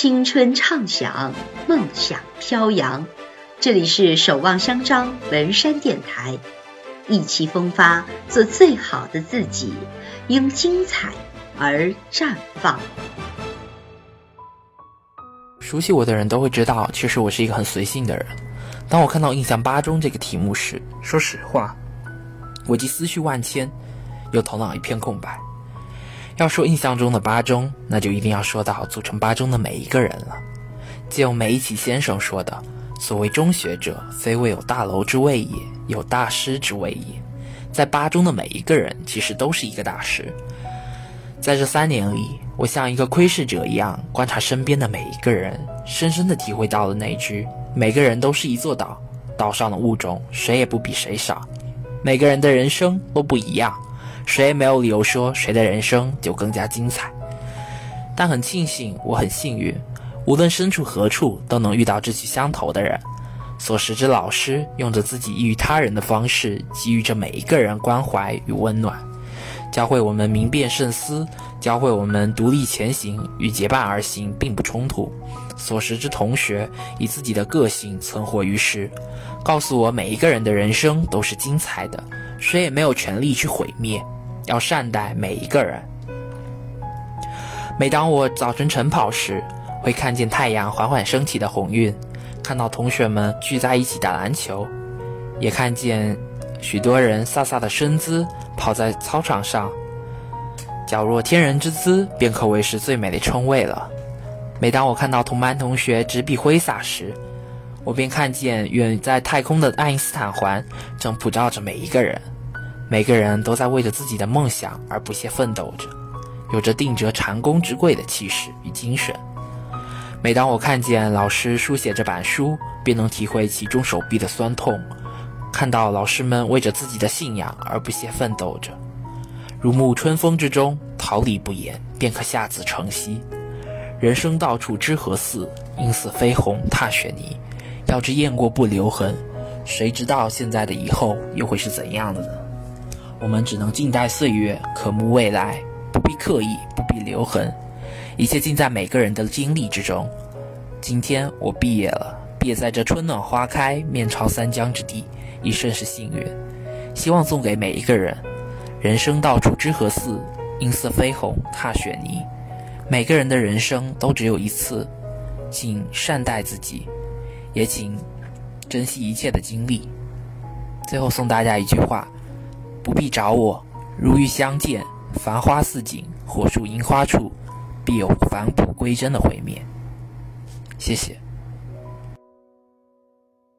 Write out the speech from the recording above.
青春畅想，梦想飘扬。这里是守望相张文山电台，意气风发，做最好的自己，因精彩而绽放。熟悉我的人都会知道，其实我是一个很随性的人。当我看到“印象八中”这个题目时，说实话，我既思绪万千，又头脑一片空白。要说印象中的八中，那就一定要说到组成八中的每一个人了。借用梅贻琦先生说的：“所谓中学者，非谓有大楼之谓也，有大师之谓也。”在八中的每一个人，其实都是一个大师。在这三年里，我像一个窥视者一样观察身边的每一个人，深深地体会到了那句：“每个人都是一座岛，岛上的物种谁也不比谁少，每个人的人生都不一样。”谁也没有理由说谁的人生就更加精彩，但很庆幸，我很幸运，无论身处何处都能遇到志趣相投的人。所识之老师用着自己异于他人的方式，给予着每一个人关怀与温暖，教会我们明辨慎思，教会我们独立前行与结伴而行并不冲突。所识之同学以自己的个性存活于世，告诉我每一个人的人生都是精彩的，谁也没有权利去毁灭。要善待每一个人。每当我早晨晨跑时，会看见太阳缓缓升起的红晕，看到同学们聚在一起打篮球，也看见许多人飒飒的身姿跑在操场上，矫若天人之姿，便可谓是最美的称谓了。每当我看到同班同学执笔挥洒时，我便看见远在太空的爱因斯坦环正普照着每一个人。每个人都在为着自己的梦想而不懈奋斗着，有着定着蟾宫之贵的气势与精神。每当我看见老师书写着板书，便能体会其中手臂的酸痛。看到老师们为着自己的信仰而不懈奋斗着，如沐春风之中，桃李不言，便可下自成蹊。人生到处知何似？应似飞鸿踏雪泥。要知雁过不留痕，谁知道现在的以后又会是怎样的呢？我们只能静待岁月，渴慕未来，不必刻意，不必留痕，一切尽在每个人的经历之中。今天我毕业了，毕业在这春暖花开、面朝三江之地，已甚是幸运。希望送给每一个人：人生到处知何似？应似飞鸿踏雪泥。每个人的人生都只有一次，请善待自己，也请珍惜一切的经历。最后送大家一句话。不必找我，如遇相见，繁花似锦，火树银花处，必有返璞归真的毁灭。谢谢。